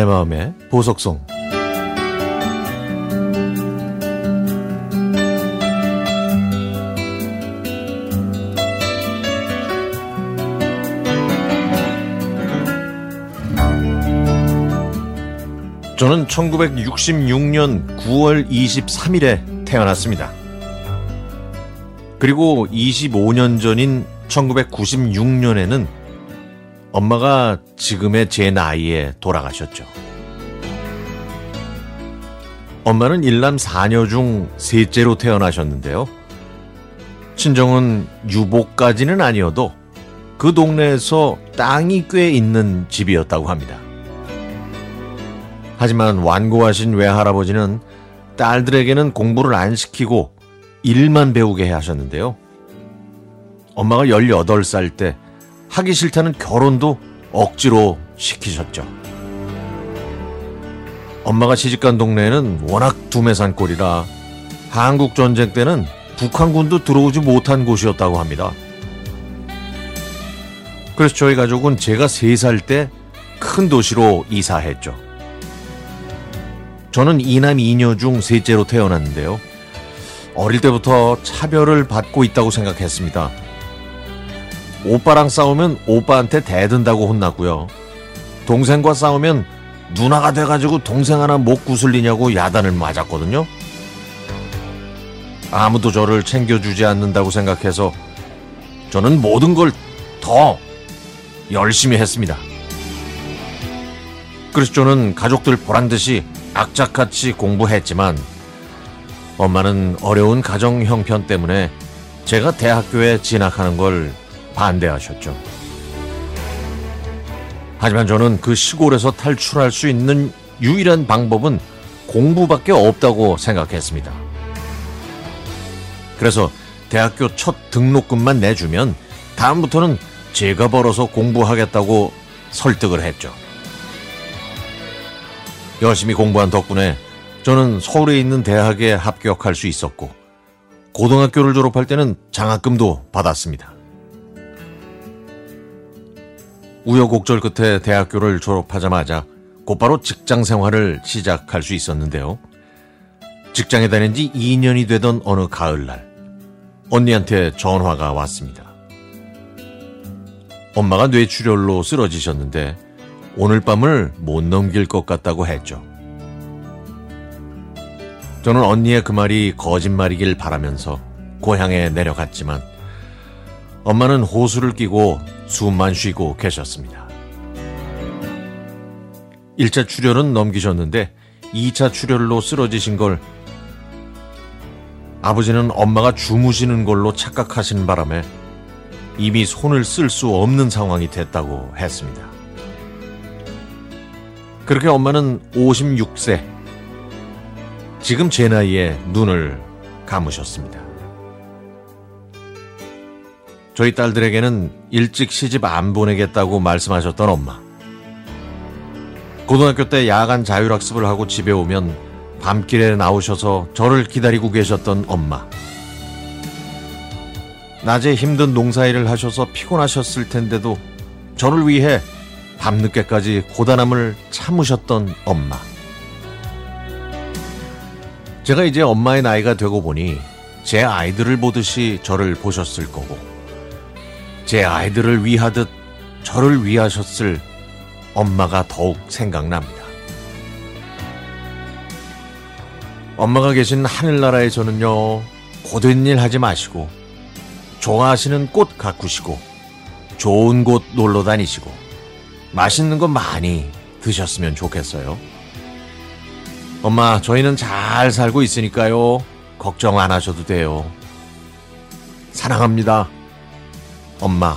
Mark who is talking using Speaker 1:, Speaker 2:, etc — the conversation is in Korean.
Speaker 1: 내 마음의 보석송 저는 1966년 9월 23일에 태어났습니다. 그리고 25년 전인 1996년에는 엄마가 지금의 제 나이에 돌아가셨죠. 엄마는 일남 4녀 중 셋째로 태어나셨는데요. 친정은 유복까지는 아니어도 그 동네에서 땅이 꽤 있는 집이었다고 합니다. 하지만 완고하신 외할아버지는 딸들에게는 공부를 안 시키고 일만 배우게 하셨는데요. 엄마가 18살 때 하기 싫다는 결혼도 억지로 시키셨죠. 엄마가 시집간 동네에는 워낙 두메산골이라 한국 전쟁 때는 북한군도 들어오지 못한 곳이었다고 합니다. 그래서 저희 가족은 제가 3살 때 큰 도시로 이사했죠. 저는 이남 이녀 중 셋째로 태어났는데요. 어릴 때부터 차별을 받고 있다고 생각했습니다. 오빠랑 싸우면 오빠한테 대든다고 혼났고요. 동생과 싸우면 누나가 돼가지고 동생 하나 못 구슬리냐고 야단을 맞았거든요. 아무도 저를 챙겨주지 않는다고 생각해서 저는 모든 걸 더 열심히 했습니다. 저는 가족들 보란 듯이 악착같이 공부했지만 엄마는 어려운 가정 형편 때문에 제가 대학교에 진학하는 걸 반대하셨죠. 하지만 저는 그 시골에서 탈출할 수 있는 유일한 방법은 공부밖에 없다고 생각했습니다. 그래서 대학교 첫 등록금만 내주면 다음부터는 제가 벌어서 공부하겠다고 설득을 했죠. 열심히 공부한 덕분에 저는 서울에 있는 대학에 합격할 수 있었고 고등학교를 졸업할 때는 장학금도 받았습니다. 우여곡절 끝에 대학교를 졸업하자마자 곧바로 직장 생활을 시작할 수 있었는데요. 직장에 다닌 지 2년이 되던 어느 가을날 언니한테 전화가 왔습니다. 엄마가 뇌출혈로 쓰러지셨는데 오늘 밤을 못 넘길 것 같다고 했죠. 저는 언니의 그 말이 거짓말이길 바라면서 고향에 내려갔지만 엄마는 호수를 끼고 숨만 쉬고 계셨습니다. 1차 출혈은 넘기셨는데 2차 출혈로 쓰러지신 걸 아버지는 엄마가 주무시는 걸로 착각하시는 바람에 이미 손을 쓸 수 없는 상황이 됐다고 했습니다. 그렇게 엄마는 56세, 지금 제 나이에 눈을 감으셨습니다. 저희 딸들에게는 일찍 시집 안 보내겠다고 말씀하셨던 엄마. 고등학교 때 야간 자율학습을 하고 집에 오면 밤길에 나오셔서 저를 기다리고 계셨던 엄마. 낮에 힘든 농사일을 하셔서 피곤하셨을 텐데도 저를 위해 밤늦게까지 고단함을 참으셨던 엄마. 제가 이제 엄마의 나이가 되고 보니 제 아이들을 보듯이 저를 보셨을 거고, 제 아이들을 위하듯 저를 위하셨을 엄마가 더욱 생각납니다. 엄마가 계신 하늘나라에 저는요, 고된 일 하지 마시고, 좋아하시는 꽃 가꾸시고, 좋은 곳 놀러 다니시고, 맛있는 거 많이 드셨으면 좋겠어요. 엄마, 저희는 잘 살고 있으니까요. 걱정 안 하셔도 돼요. 사랑합니다. 엄마.